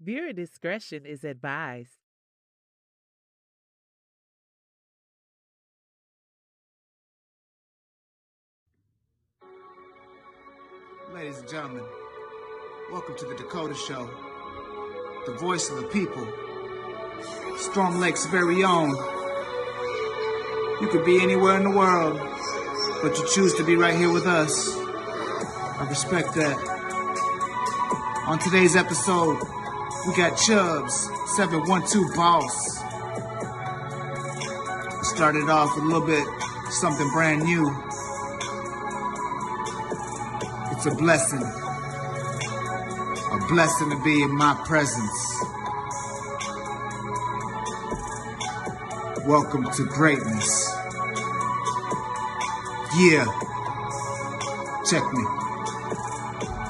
Viewer discretion is advised. Ladies and gentlemen, welcome to the Dakota Show, the voice of the people, Storm Lake's very own. You could be anywhere in the world, but you choose to be right here with us. I respect that. On today's episode, we got Chubbz, 712 Boss. Started off with a little bit something brand new. It's a blessing. A blessing to be in my presence. Welcome to greatness. Yeah. Check me.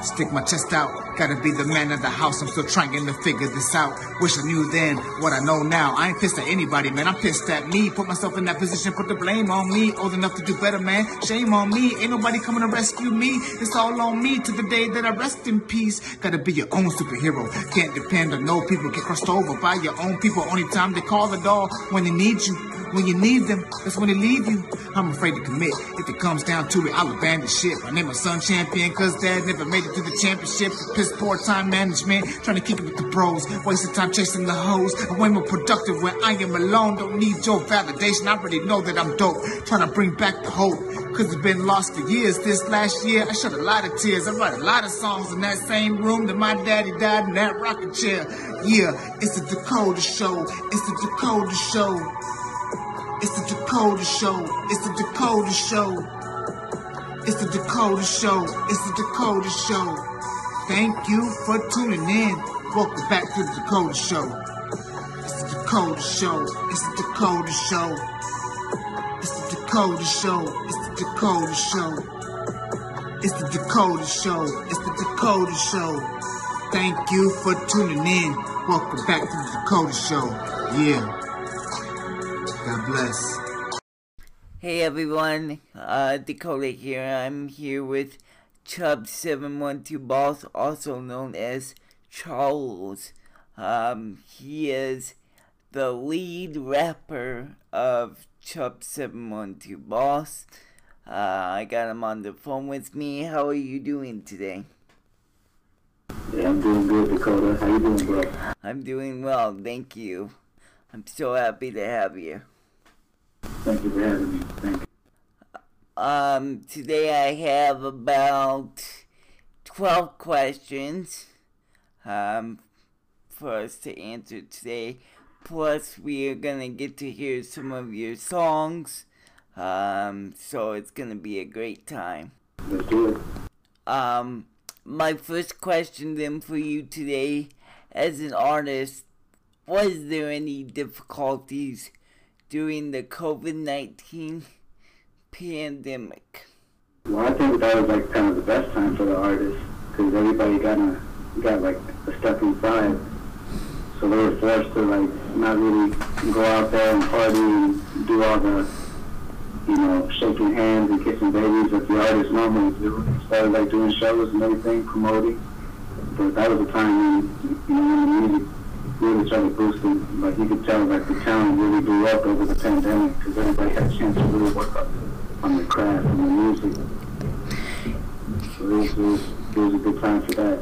Stick my chest out. Gotta be the man of the house. I'm still trying to figure this out. Wish I knew then what I know now. I ain't pissed at anybody, man. I'm pissed at me. Put myself in that position. Put the blame on me. Old enough to do better, man. Shame on me. Ain't nobody coming to rescue me. It's all on me to the day that I rest in peace. Gotta be your own superhero. Can't depend on no people. Get crossed over by your own people. Only time they call the door when they need you. When you need them, that's when they leave you. I'm afraid to commit. If it comes down to it, I'll abandon ship. I name my son champion, cause dad never made it to the championship. Piss poor time management, trying to keep it with the bros. Wasting time chasing the hoes. I'm way more productive when I am alone. Don't need your validation. I already know that I'm dope. Trying to bring back the hope. Cause it's been lost for years. This last year, I shed a lot of tears. I write a lot of songs in that same room that my daddy died in that rocking chair. Yeah, it's the Dakota show. It's the Dakota show. It's the Dakota show. It's the Dakota show. It's the Dakota show. It's the Dakota show. Thank you for tuning in. Welcome back to the Dakota show. It's the Dakota show. It's the Dakota show. It's the Dakota show. It's the Dakota show. It's the Dakota show. It's the Dakota show. Thank you for tuning in. Welcome back to the Dakota show. Yeah. God bless. Hey everyone, uh, Dakota here. I'm here with Chubb712 Boss, also known as Charles. Um, he is the lead rapper of Chubb712 Boss. Uh, I got him on the phone with me. How are you doing today? Yeah, I'm doing good, Dakota. How you doing, bro? I'm doing well, thank you. I'm so happy to have you. Thank you for having me. Thank you. Um, today I have about 12 questions, um, for us to answer today. Plus, we are gonna get to hear some of your songs, um, so it's gonna be a great time. Let's do it. Um, my first question then for you today, as an artist, was there any difficulties during the COVID 19 pandemic? Well, I think that was like kind of the best time for the artists because everybody got a, got like a step inside. So they were forced to like not really go out there and party and do all the, you know, shaking hands and kissing babies that the artists normally do. Started like doing shows and everything, promoting. But that was a time when, you know, the music really started boosting. Like you could tell, like the town really blew up over the pandemic because everybody had a chance to really work on, on their craft and their music. So it was, it was, it was a good time for that.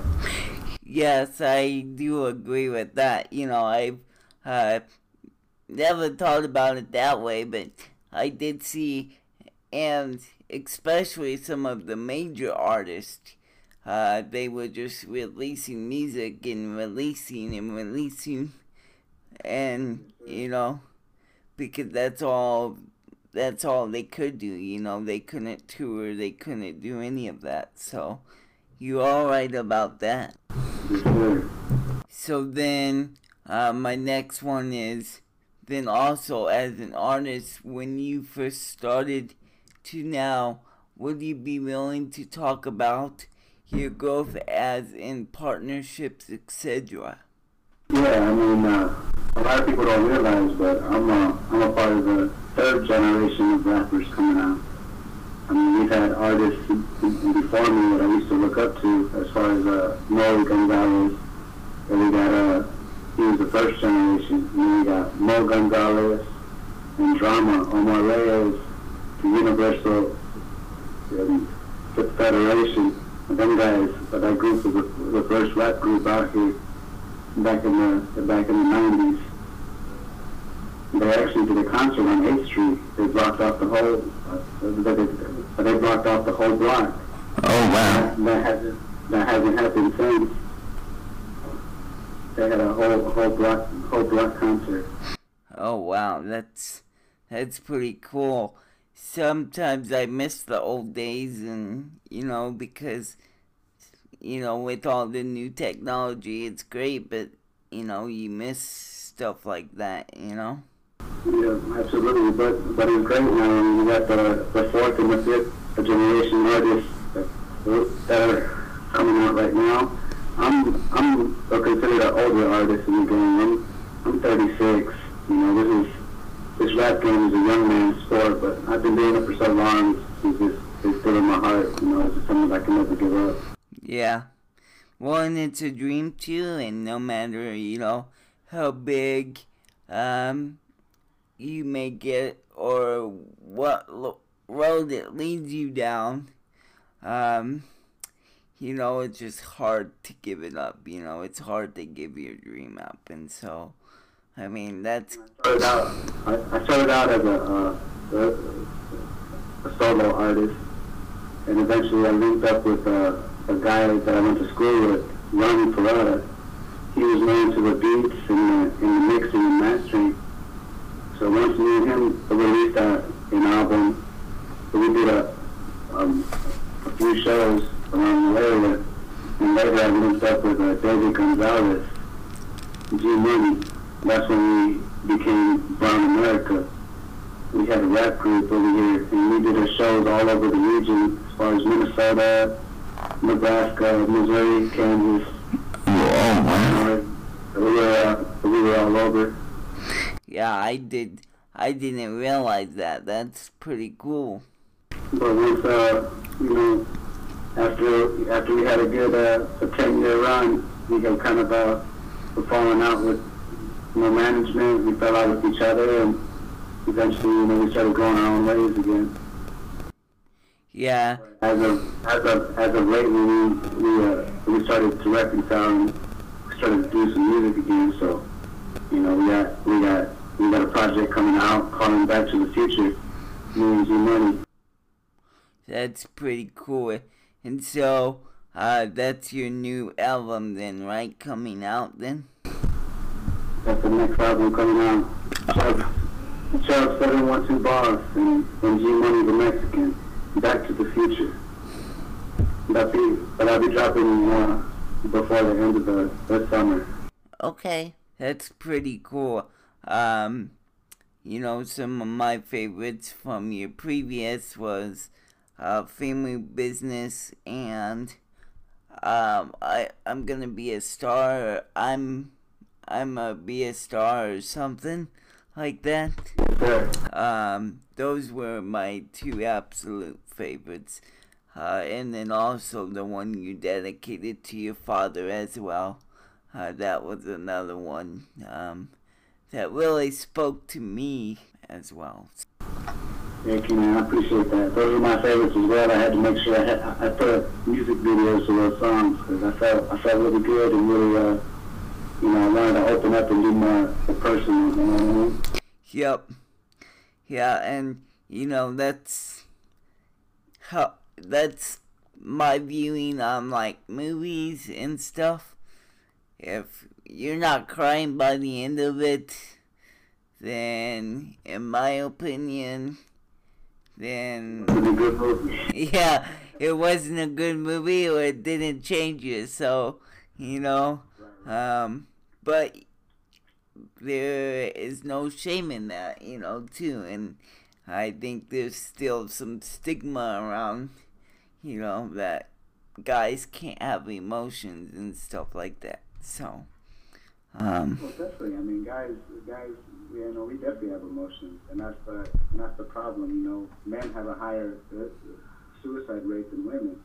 Yes, I do agree with that. You know, I've uh, never thought about it that way, but I did see, and especially some of the major artists, uh, they were just releasing music and releasing and releasing, and you know, because that's all. That's all they could do, you know. They couldn't tour, they couldn't do any of that. So, you're all right about that. So then, uh, my next one is then also as an artist, when you first started to now, would you be willing to talk about your growth as in partnerships, etc.? Yeah, I mean, uh, a lot of people don't realize, but I'm a, I'm a part of the third generation of rappers coming out. I mean, we've had artists before me that I used to look up to, as far as uh, Noel Gonzalez, And we got uh, he was the first generation. And then we got Mo Gonzalez and Drama Omar Reyes, the Universal um, Federation. And them guys, that group was the, the first rap group out here back in the back in the nineties. They actually did a concert on 8th Street. They blocked off the whole, uh, they, they blocked off the whole block. Oh wow. That, that hasn't that hasn't happened since. They had a whole whole block whole block concert. Oh wow, that's that's pretty cool. Sometimes I miss the old days and you know because you know with all the new technology it's great but you know you miss stuff like that, you know? Yeah, absolutely. But but it's great now. We got the the fourth and the fifth generation artists that are coming out right now. I'm I'm considered an older artist in the game. I'm I'm 36. You know, this is this rap game is a young man's sport, but I've been doing it for so long. It's just it's still in my heart. You know, it's just something I can never give up. Yeah. Well, and it's a dream too, and no matter you know how big um you may get or what road it leads you down, um, you know, it's just hard to give it up. You know, it's hard to give your dream up, and so, I mean, that's. I started out. I, I started out as a, uh, a, solo artist, and eventually I linked up with uh, a guy that I went to school with, Ronnie Ferrara. He was known to the beats and the, and the mixing and mastering. So once me and him released uh, an album, we did a, um, a few shows around the area, and later I linked up with uh, David Gonzalez, G Money. That's when we became Brown America. We had a rap group over here, and we did our shows all over the region, as far as Minnesota, Nebraska, Missouri, Kansas. Oh, We were, uh, we were all over. Yeah, I did. I didn't realize that. That's pretty cool. But once, uh, you know, after after we had a good uh, a ten year run, we got kind of uh, were falling out with you know management. We fell out with each other, and eventually, you know, we started going our own ways again. Yeah, As of as of as of lately, we we uh, we started to reconcile and started to do some music again. So, you know, we got we got we got a project coming out, calling Back to the Future, and Money. that's pretty cool. And so, uh, that's your new album then, right? Coming out then? That's the next album coming out. Chubb, Chubb 712 Boss and, and G Money the Mexican. Back to the Future. That'll be, but I'll be dropping uh, before the end of the, the summer. Okay, that's pretty cool. Um, you know, some of my favorites from your previous was uh, Family Business and um, I I'm gonna be a star. I'm I'm a be a star or something like that. Um, those were my two absolute favorites. Uh, and then also the one you dedicated to your father as well. Uh, that was another one um, that really spoke to me as well. Thank you, man. I appreciate that. Those are my favorites as well. I had to make sure I had I put music videos to those songs because I felt I felt really good and really uh, you know I wanted to open up and be more personal. You know what I mean? Yep. Yeah, and you know that's how that's my viewing on like movies and stuff. If you're not crying by the end of it, then in my opinion, then It's a good movie. yeah, it wasn't a good movie or it didn't change you. So, you know, um, but there is no shame in that, you know, too. And I think there's still some stigma around, you know, that guys can't have emotions and stuff like that. So, um, Well, definitely. I mean, guys, guys, you know, we definitely have emotions, and that's the and that's the problem. You know, men have a higher uh, suicide rate than women.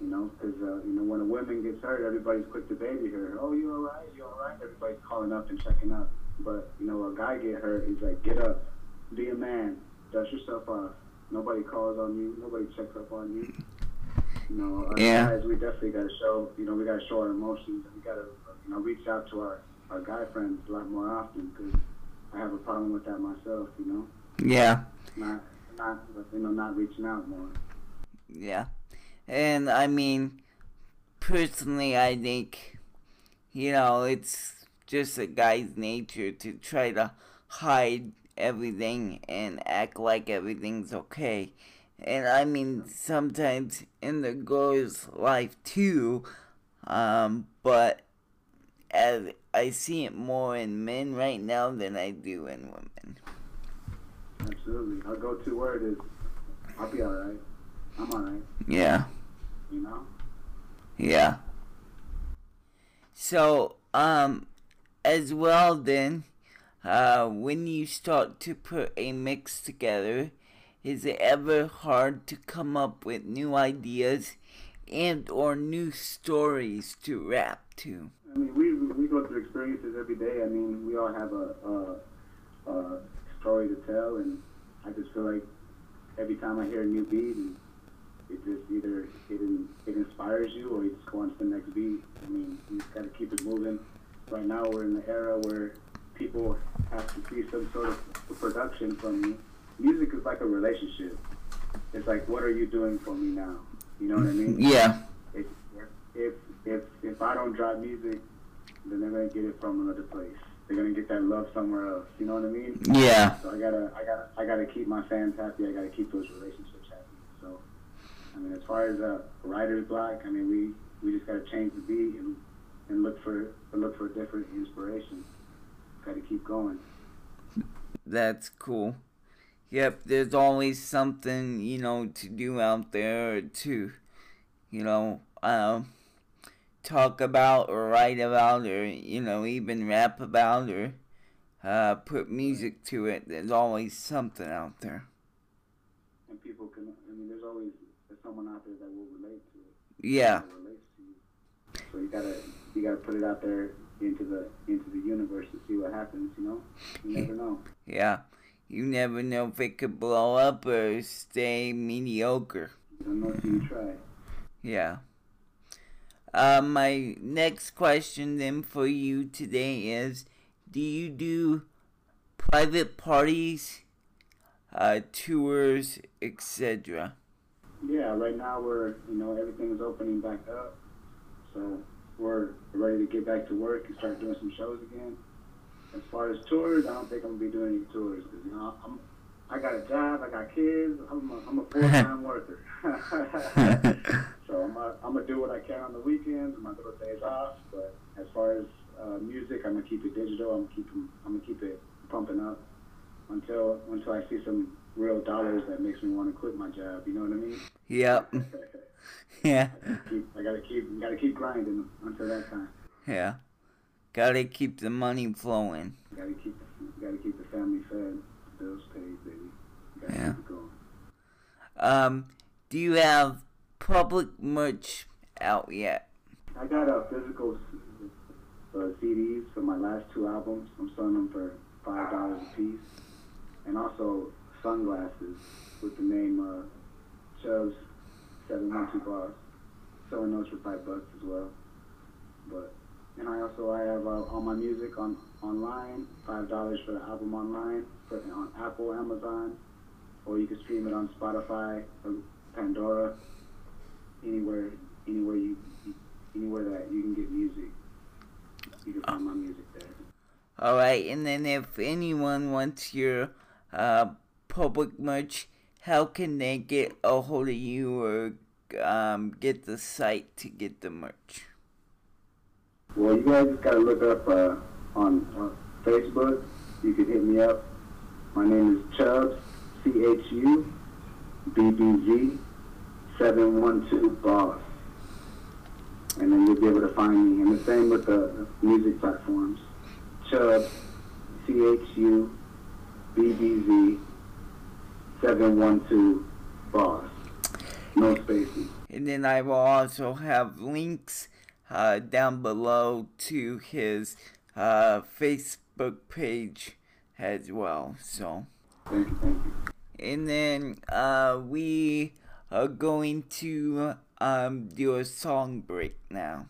You know, because uh, you know when a woman gets hurt, everybody's quick to baby her. Oh, you all right? You all right? Everybody's calling up and checking up. But you know, a guy get hurt, he's like, get up, be a man, dust yourself off. Nobody calls on you. Nobody checks up on you. You know, Yeah. guys, we definitely got to show. You know, we got to show our emotions. We got to, you know, reach out to our our guy friends a lot more often because I have a problem with that myself. You know, Yeah. not not you know not reaching out more. Yeah. And I mean, personally, I think, you know, it's just a guy's nature to try to hide everything and act like everything's okay. And I mean, sometimes in the girl's life too, um, but as I see it more in men right now than I do in women. Absolutely. Our go-to word is, "I'll be all right. I'm all right." Yeah. You know. Yeah. So, um, as well, then, uh, when you start to put a mix together, is it ever hard to come up with new ideas and or new stories to rap to? I mean, we we go through experiences every day. I mean, we all have a, a, a story to tell, and I just feel like every time I hear a new beat, and it just either it in, it inspires you or you just go on to the next beat. I mean, you just gotta keep it moving. Right now, we're in the era where people have to see some sort of production from you. Music is like a relationship. It's like, what are you doing for me now? You know what I mean? Yeah. if if if if I don't drop music, then they're gonna get it from another place. They're gonna get that love somewhere else. You know what I mean? Yeah. So I gotta I gotta I gotta keep my fans happy. I gotta keep those relationships I mean, as far as a writer's block, I mean we we just gotta change the beat and and look for look for different inspiration. Gotta keep going. That's cool. Yep, there's always something, you know, to do out there to, you know, um, talk about or write about or, you know, even rap about or uh, put music to it. There's always something out there. And people can. I mean, there's always there's someone out there that will relate to it. Yeah, to. So you gotta you gotta put it out there into the into the universe to see what happens. You know, you never know. yeah. You never know if it could blow up or stay mediocre. Know you try. Yeah. Uh, my next question then for you today is Do you do private parties, uh, tours, etc.? Yeah, right now we're you know everything is opening back up, so we're ready to get back to work and start doing some shows again. As far as tours, I don't think I'm gonna be doing any tours because you know I'm I got a job, I got kids, I'm a, I'm a full time worker. so I'm gonna, I'm gonna do what I can on the weekends, my little days off. But as far as uh, music, I'm gonna keep it digital. I'm keep 'em- I'm gonna keep it pumping up until until I see some real dollars that makes me want to quit my job. You know what I mean? Yep. Yeah. keep, I gotta keep gotta keep grinding until that time. Yeah. Gotta keep the money flowing. Gotta keep gotta keep the family fed, bills paid, baby. Gotta Yeah. keep going. Um, do you have public merch out yet? I got a physical uh, CDs for my last two albums. I'm selling them for five dollars a piece, and also sunglasses with the name uh, Chubbz Seven One Two Boss. Selling those for five bucks as well. But and I also I have uh, all my music on online. Five dollars for the album online, for on Apple, Amazon, or you can stream it on Spotify or Pandora. Anywhere, anywhere you anywhere that you can get music, you can find my music there. Alright, and then if anyone wants your uh, public merch, how can they get a hold of you or um, get the site to get the merch? Well, you guys just gotta look up uh, on uh, Facebook. You can hit me up. My name is Chubbz, C H U B B Z seven one two Boss, and then you'll be able to find me. And the same with the music platforms. Chubbz, C H U B B Z seven one two Boss. No spaces. And then I will also have links uh, down below to his uh, Facebook page as well. So, Thank you, thank you. and then uh, we are going to um, do a song break now.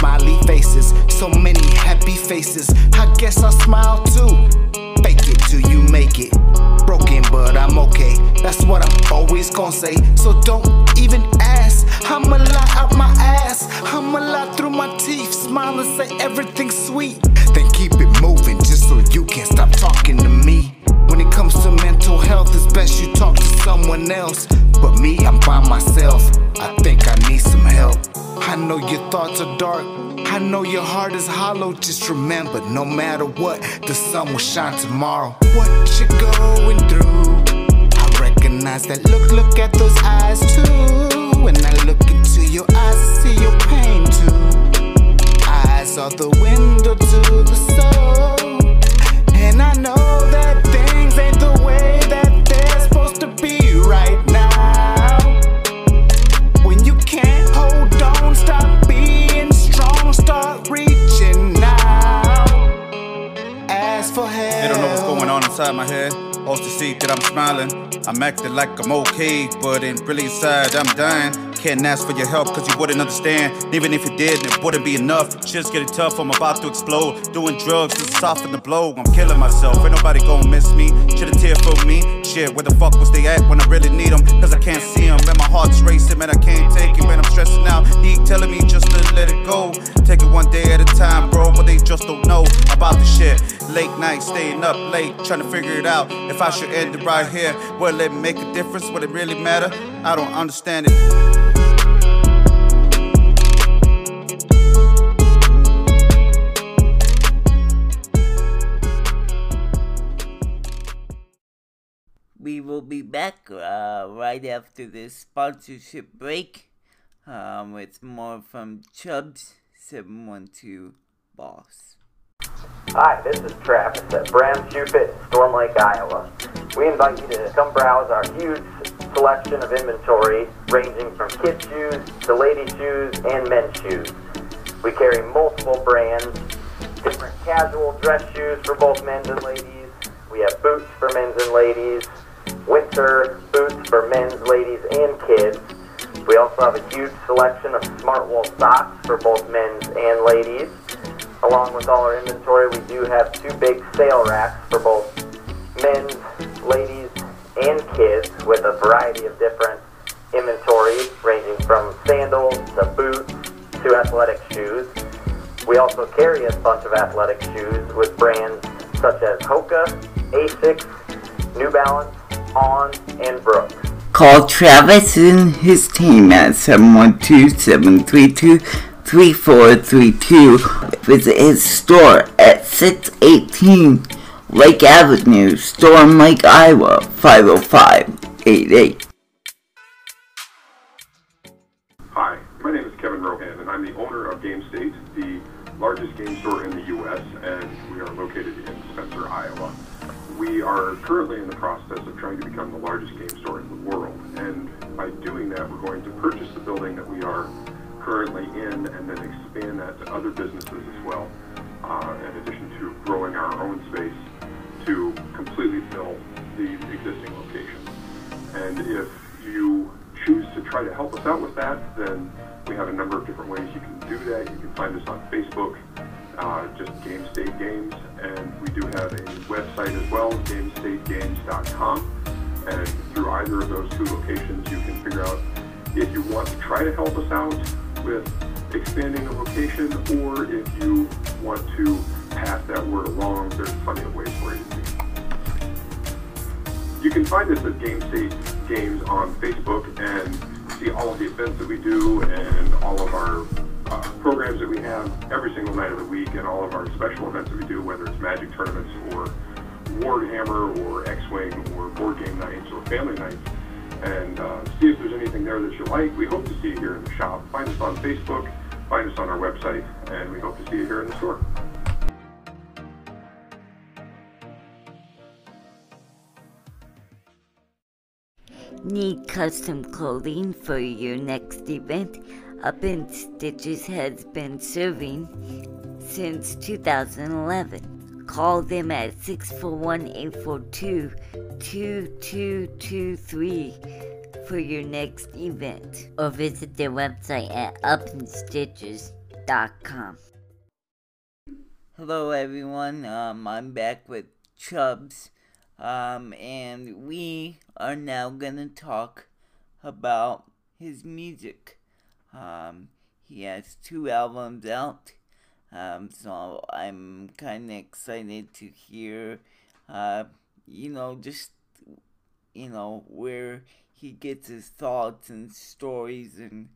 Smiley faces, so many happy faces. I guess I smile too. Fake it till you make it. Broken, but I'm okay. That's what I'm always gonna say. So don't even ask. I'ma lie out my ass. I'ma lie through my teeth. Smile and say everything's sweet. Then keep it moving just so you can stop talking to me. When it comes to mental health, it's best you talk to someone else. But me, I'm by myself. I think I need some help. I know your thoughts are dark. I know your heart is hollow. Just remember, no matter what, the sun will shine tomorrow. What you going through? I recognize that look, look at those eyes too. When I look into your eyes, I see your pain too. Eyes are the window to the soul. And I know that inside my head. Supposed to see that I'm smiling. I'm acting like I'm okay, but in really inside I'm dying. Can't ask for your help cause you wouldn't understand. Even if you did, it wouldn't be enough. Shit's getting tough, I'm about to explode. Doing drugs to soften the blow. I'm killing myself, ain't nobody gonna miss me. A tear for me. Shit, where the fuck was they at when I really need them? Cause I can't see them, and my heart's racing, man. I can't take it, man. I'm stressing out. He telling me just to let it go. Take it one day at a time, bro, but they just don't know about the shit. Late night, staying up late, trying to figure it out. If I should end it right here, will it make a difference? Would it really matter? I don't understand it. We will be back uh, right after this sponsorship break um, with more from Chubbz 712 Boss. Hi, this is Travis at Bram Shoe Fit in Storm Lake, Iowa. We invite you to come browse our huge selection of inventory ranging from kid shoes to lady shoes and men's shoes. We carry multiple brands, different casual dress shoes for both men's and ladies. We have boots for men's and ladies, winter boots for men's, ladies, and kids. We also have a huge selection of smart wool socks for both men's and ladies. Along with all our inventory, we do have two big sale racks for both men's, ladies, and kids with a variety of different inventory ranging from sandals to boots to athletic shoes. We also carry a bunch of athletic shoes with brands such as Hoka, Asics, New Balance, On, and Brooks. Call Travis and his team at 712-732-3432. Visit his store at 618 Lake Avenue, Storm Lake, Iowa, 50588. Hi, my name is Kevin Rohan, and I'm the owner of Game State, the largest game store in the U.S., and we are located in Spencer, Iowa. We are currently in the process of trying to become the largest currently in and then expand that to other businesses as well, uh, in addition to growing our own space to completely fill the existing location. And if you choose to try to help us out with that, then we have a number of different ways you can do that. You can find us on Facebook, uh, just Game State Games, and we do have a website as well, GameStateGames.com. And through either of those two locations, you can figure out if you want to try to help us out with expanding the location, or if you want to pass that word along. There's plenty of ways for you to do. You can find us at Game State Games on Facebook and see all of the events that we do and all of our uh, programs that we have every single night of the week and all of our special events that we do, whether it's Magic tournaments or Warhammer or X-Wing or board game nights or family nights. And uh, see if there's anything there that you like. We hope to see you here in the shop. Find us on Facebook, find us on our website, and we hope to see you here in the store. Need custom clothing for your next event? Up in Stitches has been serving since 2011. Call them at 641 842 2223 for your next event or visit their website at upinstitches.com. Hello, everyone. Um, I'm back with Chubbz, um, and we are now gonna talk about his music. Um, he has two albums out, um, so I'm kind of excited to hear, uh, you know, just, you know, where he gets his thoughts and stories and,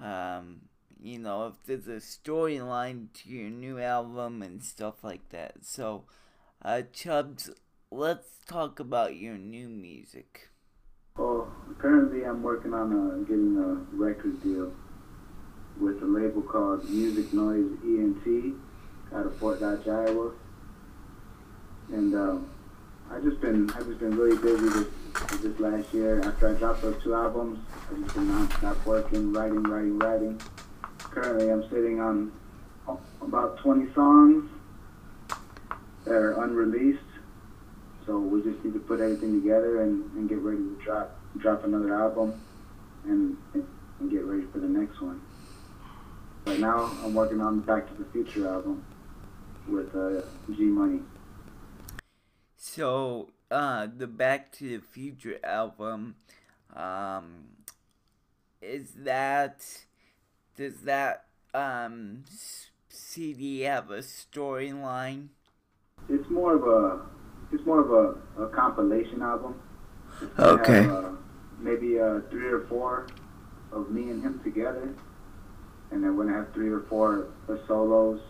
um, you know, if there's a storyline to your new album and stuff like that. So, uh, Chubbz, let's talk about your new music. Well, currently I'm working on uh, getting a record deal with a label called Music Noise ENT out of Fort Dodge, Iowa. And um, I just been I just been really busy this this last year. After I dropped those two albums, I just been nonstop working, writing, writing, writing. Currently, I'm sitting on about 20 songs that are unreleased. So we just need to put everything together and, and get ready to drop drop another album and, and get ready for the next one. Right now, I'm working on the Back to the Future album with uh, G Money. So, uh, the Back to the Future album, um, is that, does that, um, CD have a storyline? It's more of a, it's more of a, a compilation album. Okay. Have, uh, maybe uh, three or four of me and him together, and then we're gonna have three or four solos.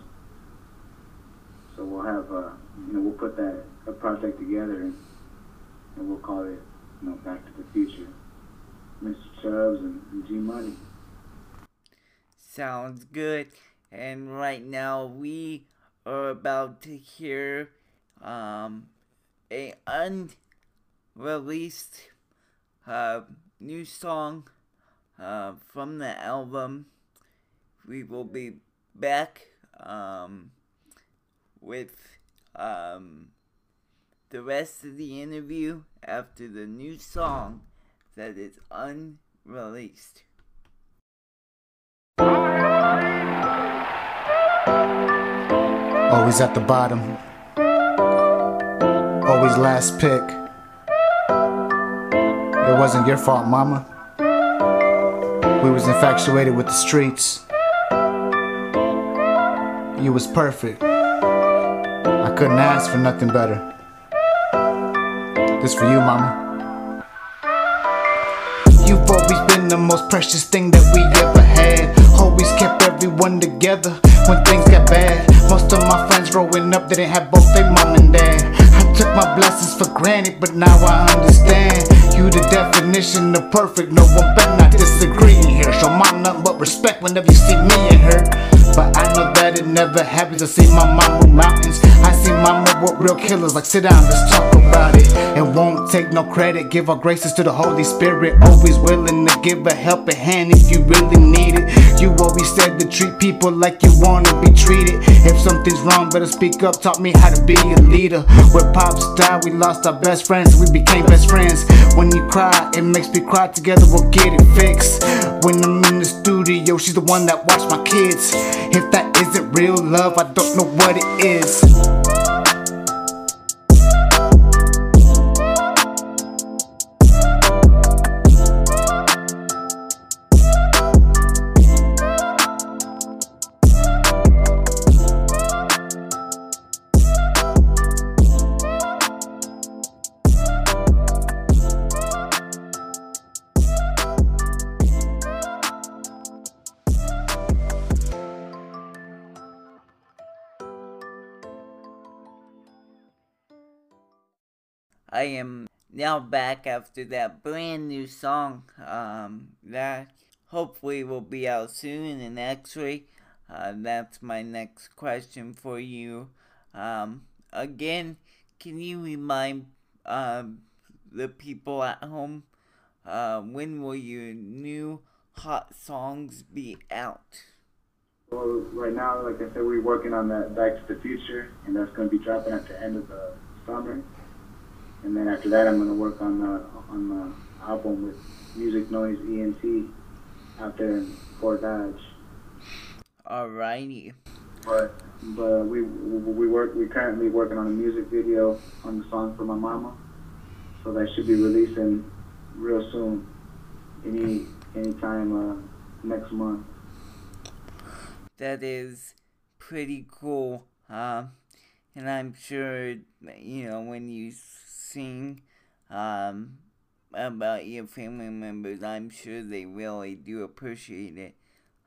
So we'll have, uh, you know, we'll put that a project together, and, and we'll call it, you know, Back to the Future. Mr. Chubbz and, and G Money. Sounds good. And right now we are about to hear um, a unreleased uh, new song uh, from the album. We will be back um, with um, the rest of the interview after the new song that is unreleased. Always at the bottom. Always last pick. It wasn't your fault, mama. We was infatuated with the streets. You was perfect. I couldn't ask for nothing better. This for you, mama. You've always been the most precious thing that we ever had. Always kept everyone together when things got bad. Most of my friends growing up didn't have both their mom and dad. I took my blessings for granted, but now I understand. You the definition of perfect, no one better not disagree here. Show mom nothing but respect whenever you see me and her. Never happens. I see my mama mountains. I see mama with real killers. Like sit down, let's talk about it. And won't take no credit. Give our graces to the Holy Spirit. Always willing to give a helping hand if you really need it. You always said to treat people like you wanna be treated. If something's wrong, better speak up. Taught me how to be a leader. When pops died, we lost our best friends. We became best friends. When you cry, it makes me cry. Together we'll get it fixed. When I'm in the studio, she's the one that watch my kids. If that isn't real love, I don't know what it is. I am now back after that brand new song um, that hopefully will be out soon in X-Ray. Uh, that's my next question for you. Um, again, can you remind um, the people at home uh, when will your new hot songs be out? Well, right now, like I said, we're working on that Back to the Future, and that's going to be dropping at the end of the summer. And then after that, I'm going to work on the on the album with Music Noise ENT out there in Fort Dodge. Alrighty. But but we we work we currently working on a music video on the song for my mama, so that should be releasing real soon, any anytime uh, next month. That is pretty cool. And I'm sure you know when you sing um, about your family members, I'm sure they really do appreciate it.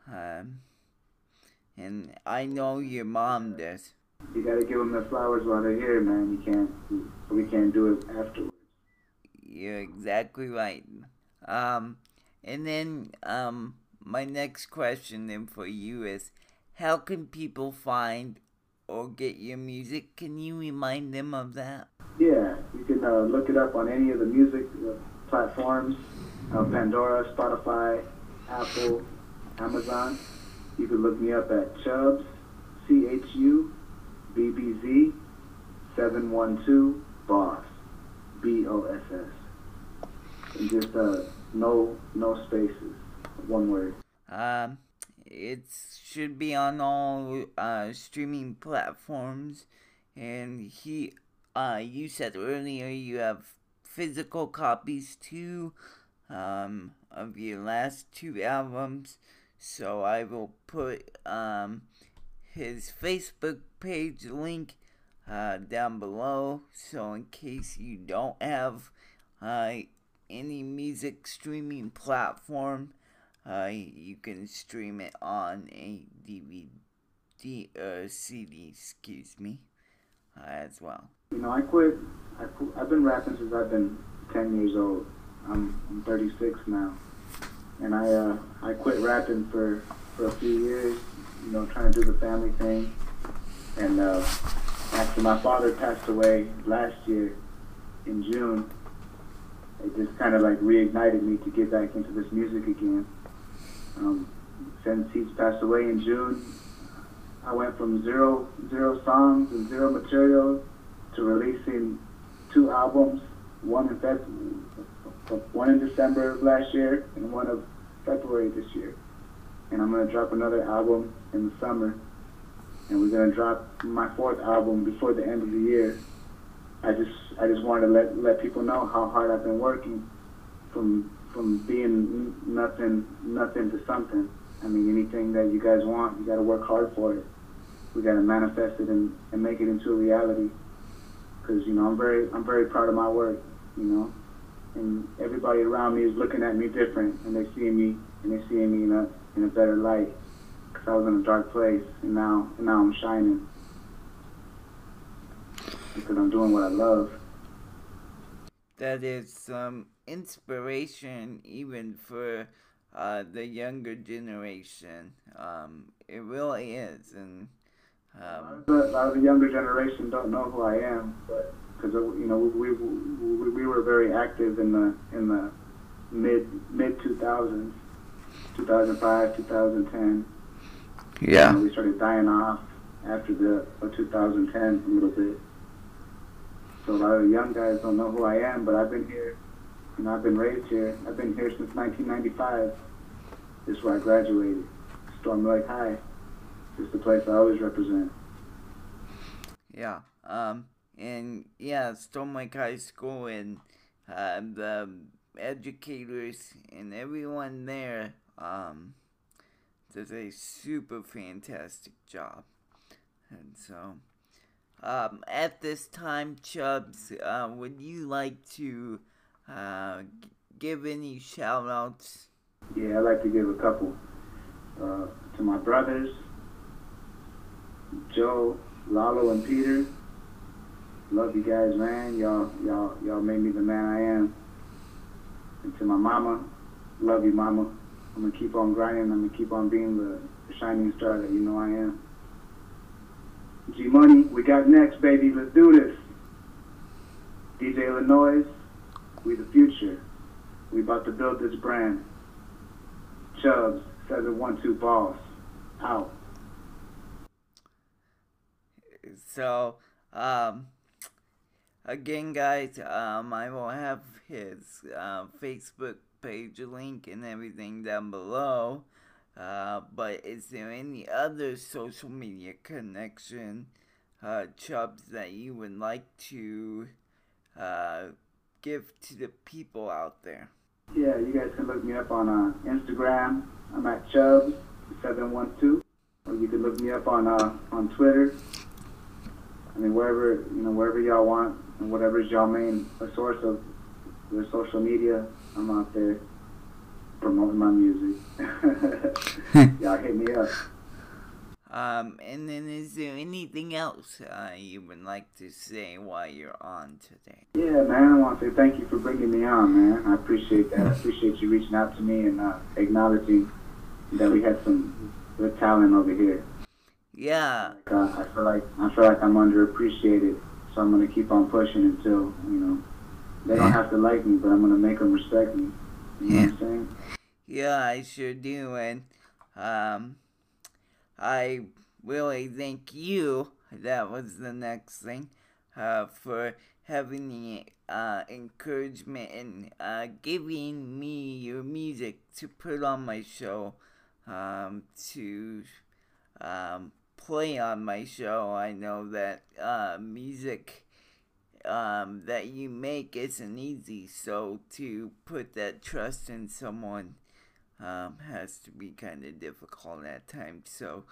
Um, and I know your mom does. You gotta give them their flowers while they're here, man. You can't, we can't do it afterwards. You're exactly right. Um, and then um, my next question then for you is, how can people find or get your music? Can you remind them of that? Yeah, uh, look it up on any of the music uh, platforms, uh, Pandora, Spotify, Apple, Amazon. You can look me up at Chubbz, C H U B B Z 712 Boss, B O S S. And just uh, no no spaces, one word. Um, it should be on all uh, streaming platforms. And he, uh, you said earlier you have physical copies too, um, of your last two albums. So I will put um, his Facebook page link uh, down below. So in case you don't have uh, any music streaming platform, uh, you can stream it on a DVD uh, CD, excuse me, uh, as well. You know, I quit. I I've been rapping since I've been 10 years old. I'm, I'm 36 now, and I uh, I quit rapping for for a few years. You know, trying to do the family thing, and uh, after my father passed away last year in June, it just kind of like reignited me to get back into this music again. Um, since he's passed away in June, I went from zero zero songs and zero material to releasing two albums, one in Feb- one in December of last year and one of February this year. And I'm gonna drop another album in the summer, and we're gonna drop my fourth album before the end of the year. I just I just wanted to let let people know how hard I've been working from from being nothing nothing to something. I mean, anything that you guys want, you got to work hard for it. We got to manifest it and, and make it into a reality. Because you know, I'm very I'm very proud of my work. You know, and everybody around me is looking at me different, and they see me and they see me in a in a better light. Because I was in a dark place, and now and now I'm shining because I'm doing what I love. That is some inspiration even for uh, the younger generation. Um, it really is, and um, a lot of the younger generation don't know who I am, but because you know we, we we were very active in the in the mid mid 2000s, 2005, 2010. Yeah. You know, we started dying off after the uh, 2010 a little bit. So a lot of the young guys don't know who I am, but I've been here you know, I've been raised here. I've been here since 1995. This is where I graduated. Storm Lake High. Is the place I always represent. Yeah. Um. And yeah, Storm Lake High School and uh, the educators and everyone there um does a super fantastic job. And so, um, at this time, Chubbz, uh, would you like to uh, give any shout outs? Yeah, I'd like to give a couple uh, to my brothers, Joe, Lalo, and Peter. love you guys, man. Y'all, y'all, y'all made me the man I am. And to my mama, love you, mama. I'm gonna keep on grinding. I'm gonna keep on being the, shining star that you know I am. G Money, we got next, baby. Let's do this. DJ Illinois, we the future. We about to build this brand. Chubbz, 712 Boss, out. So, um, again, guys, um, I will have his uh, Facebook page link and everything down below. Uh, but is there any other social media connection, uh, Chubbz, that you would like to uh, give to the people out there? Yeah, you guys can look me up on uh, Instagram. I'm at Chubbz712. Or you can look me up on uh, on Twitter. I mean, wherever you know, wherever y'all want, and whatever's y'all main a source of your social media, I'm out there promoting my music. y'all hit me up. Um, and then is there anything else uh, you would like to say while you're on today? Yeah, man, I want to say thank you for bringing me on, man. I appreciate that. I appreciate you reaching out to me and uh, acknowledging that we had some good talent over here. Yeah. Uh, I feel like I feel like I'm underappreciated, so I'm gonna keep on pushing until you know they don't have to like me, but I'm gonna make them respect me. You know what I'm saying? Yeah, I sure do, and um, I really thank you. That was the next thing, uh, for having the uh, encouragement and uh, giving me your music to put on my show, um, to um, play on my show. I know that uh, music um, that you make isn't easy, so to put that trust in someone um, has to be kind of difficult at times. So,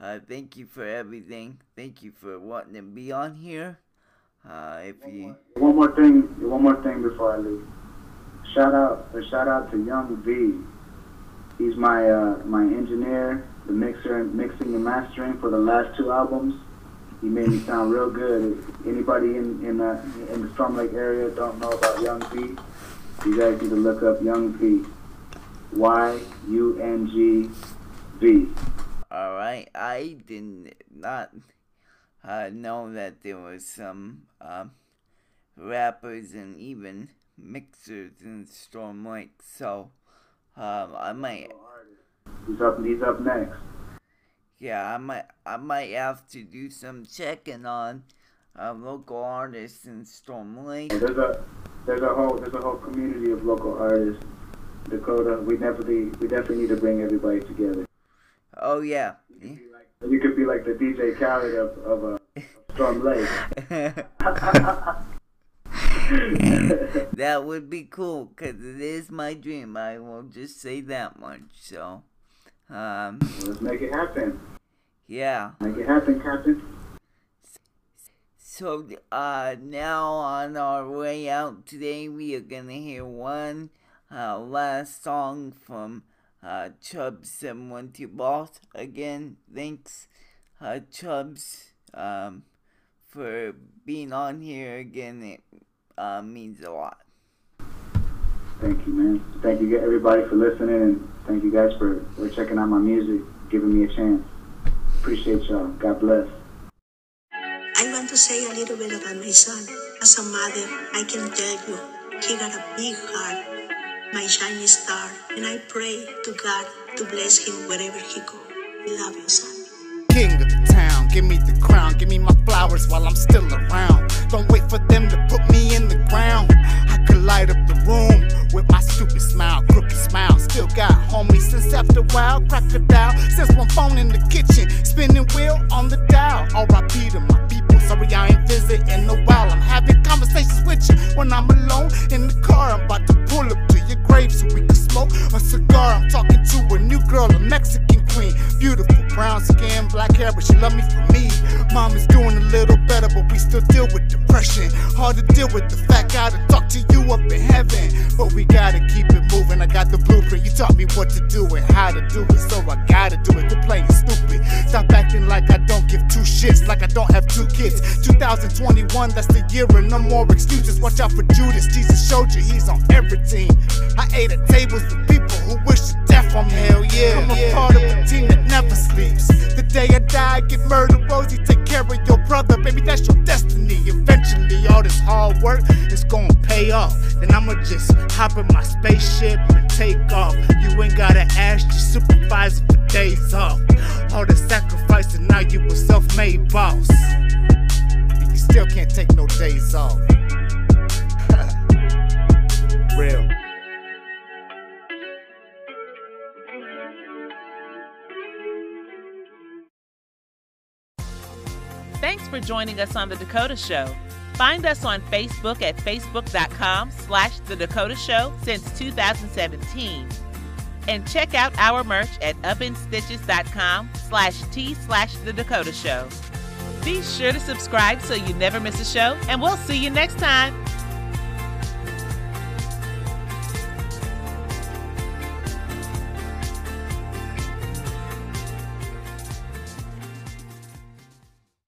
uh, thank you for everything. Thank you for wanting to be on here. Uh, if you One more thing, one more thing before I leave. Shout out, shout out to Young V. He's my uh, my engineer, the mixer, mixing and mastering for the last two albums. He made me sound real good. If anybody in in, uh, in the Storm Lake area don't know about Young V, you guys need to look up Young V. Y U N G V. all right, I did not uh, know that there was some um, rappers and even mixers in Storm Lake. So, um, I might He's up. He's up next. Yeah, I might I might have to do some checking on uh, local artists in Storm Lake. There's a there's a whole there's a whole community of local artists. Dakota, we definitely we definitely need to bring everybody together. Oh yeah. You could be like the DJ Khaled of of uh, Storm Lake. that would be cool because it is my dream. I will just say that much. So, um, Let's make it happen. yeah. Make it happen, Captain. So, uh, now on our way out today, we are gonna hear one uh, last song from uh, Chubbz 712 Boss. Again, thanks, uh, Chubbz, um, for being on here again. It uh, means a lot. Thank you, man. Thank you, everybody, for listening, and thank you guys for, for checking out my music, giving me a chance. Appreciate y'all. God bless. I want to say a little bit about my son. As a mother, I can tell you, he got a big heart, my shining star, and I pray to God to bless him wherever he go. Love you, son. king of the town. Give me the crown, give me my flowers while I'm still around. Don't wait for them to put me in the ground. I could light up the room with my stupid smile, crooked smile. Still got homies since after a while, crocodile. Since one phone in the kitchen, spinning wheel on the dial. R.I.P. to my people. Sorry I ain't visiting in a while. I'm having conversations with you when I'm alone in the car. I'm about to pull up to your grave so we can smoke a cigar. I'm talking to a new girl, a Mexican queen. Beautiful brown skin, black hair, but she love me for me. Mom is doing a little better, but we still deal with depression. Hard to deal with the fact, I gotta talk to you up in heaven. But we gotta keep it moving. I got the blueprint. You taught me what to do and how to do it, so I gotta do it. Quit playing stupid. Stop acting like I don't give two shits, like I don't have two kids. 2021, that's the year, and no more excuses. Watch out for Judas. Jesus showed you he's on every team. I ate at tables with death. Hell yeah. I'm a part of a team that never sleeps. The day I die, I get murdered. Rosie, take care of your brother. Baby, that's your destiny. Eventually, all this hard work is gonna pay off. Then I'ma just hop in my spaceship and take off. You ain't gotta ask your supervisor for days off. All the sacrifice, and now you a self made boss. And you still can't take no days off. Real. Thanks for joining us on The Dakota Show. Find us on Facebook at facebook.com slash The Dakota Show since 2017. And check out our merch at upinstitches.com slash T slash The Dakota Show. Be sure to subscribe so you never miss a show, and we'll see you next time.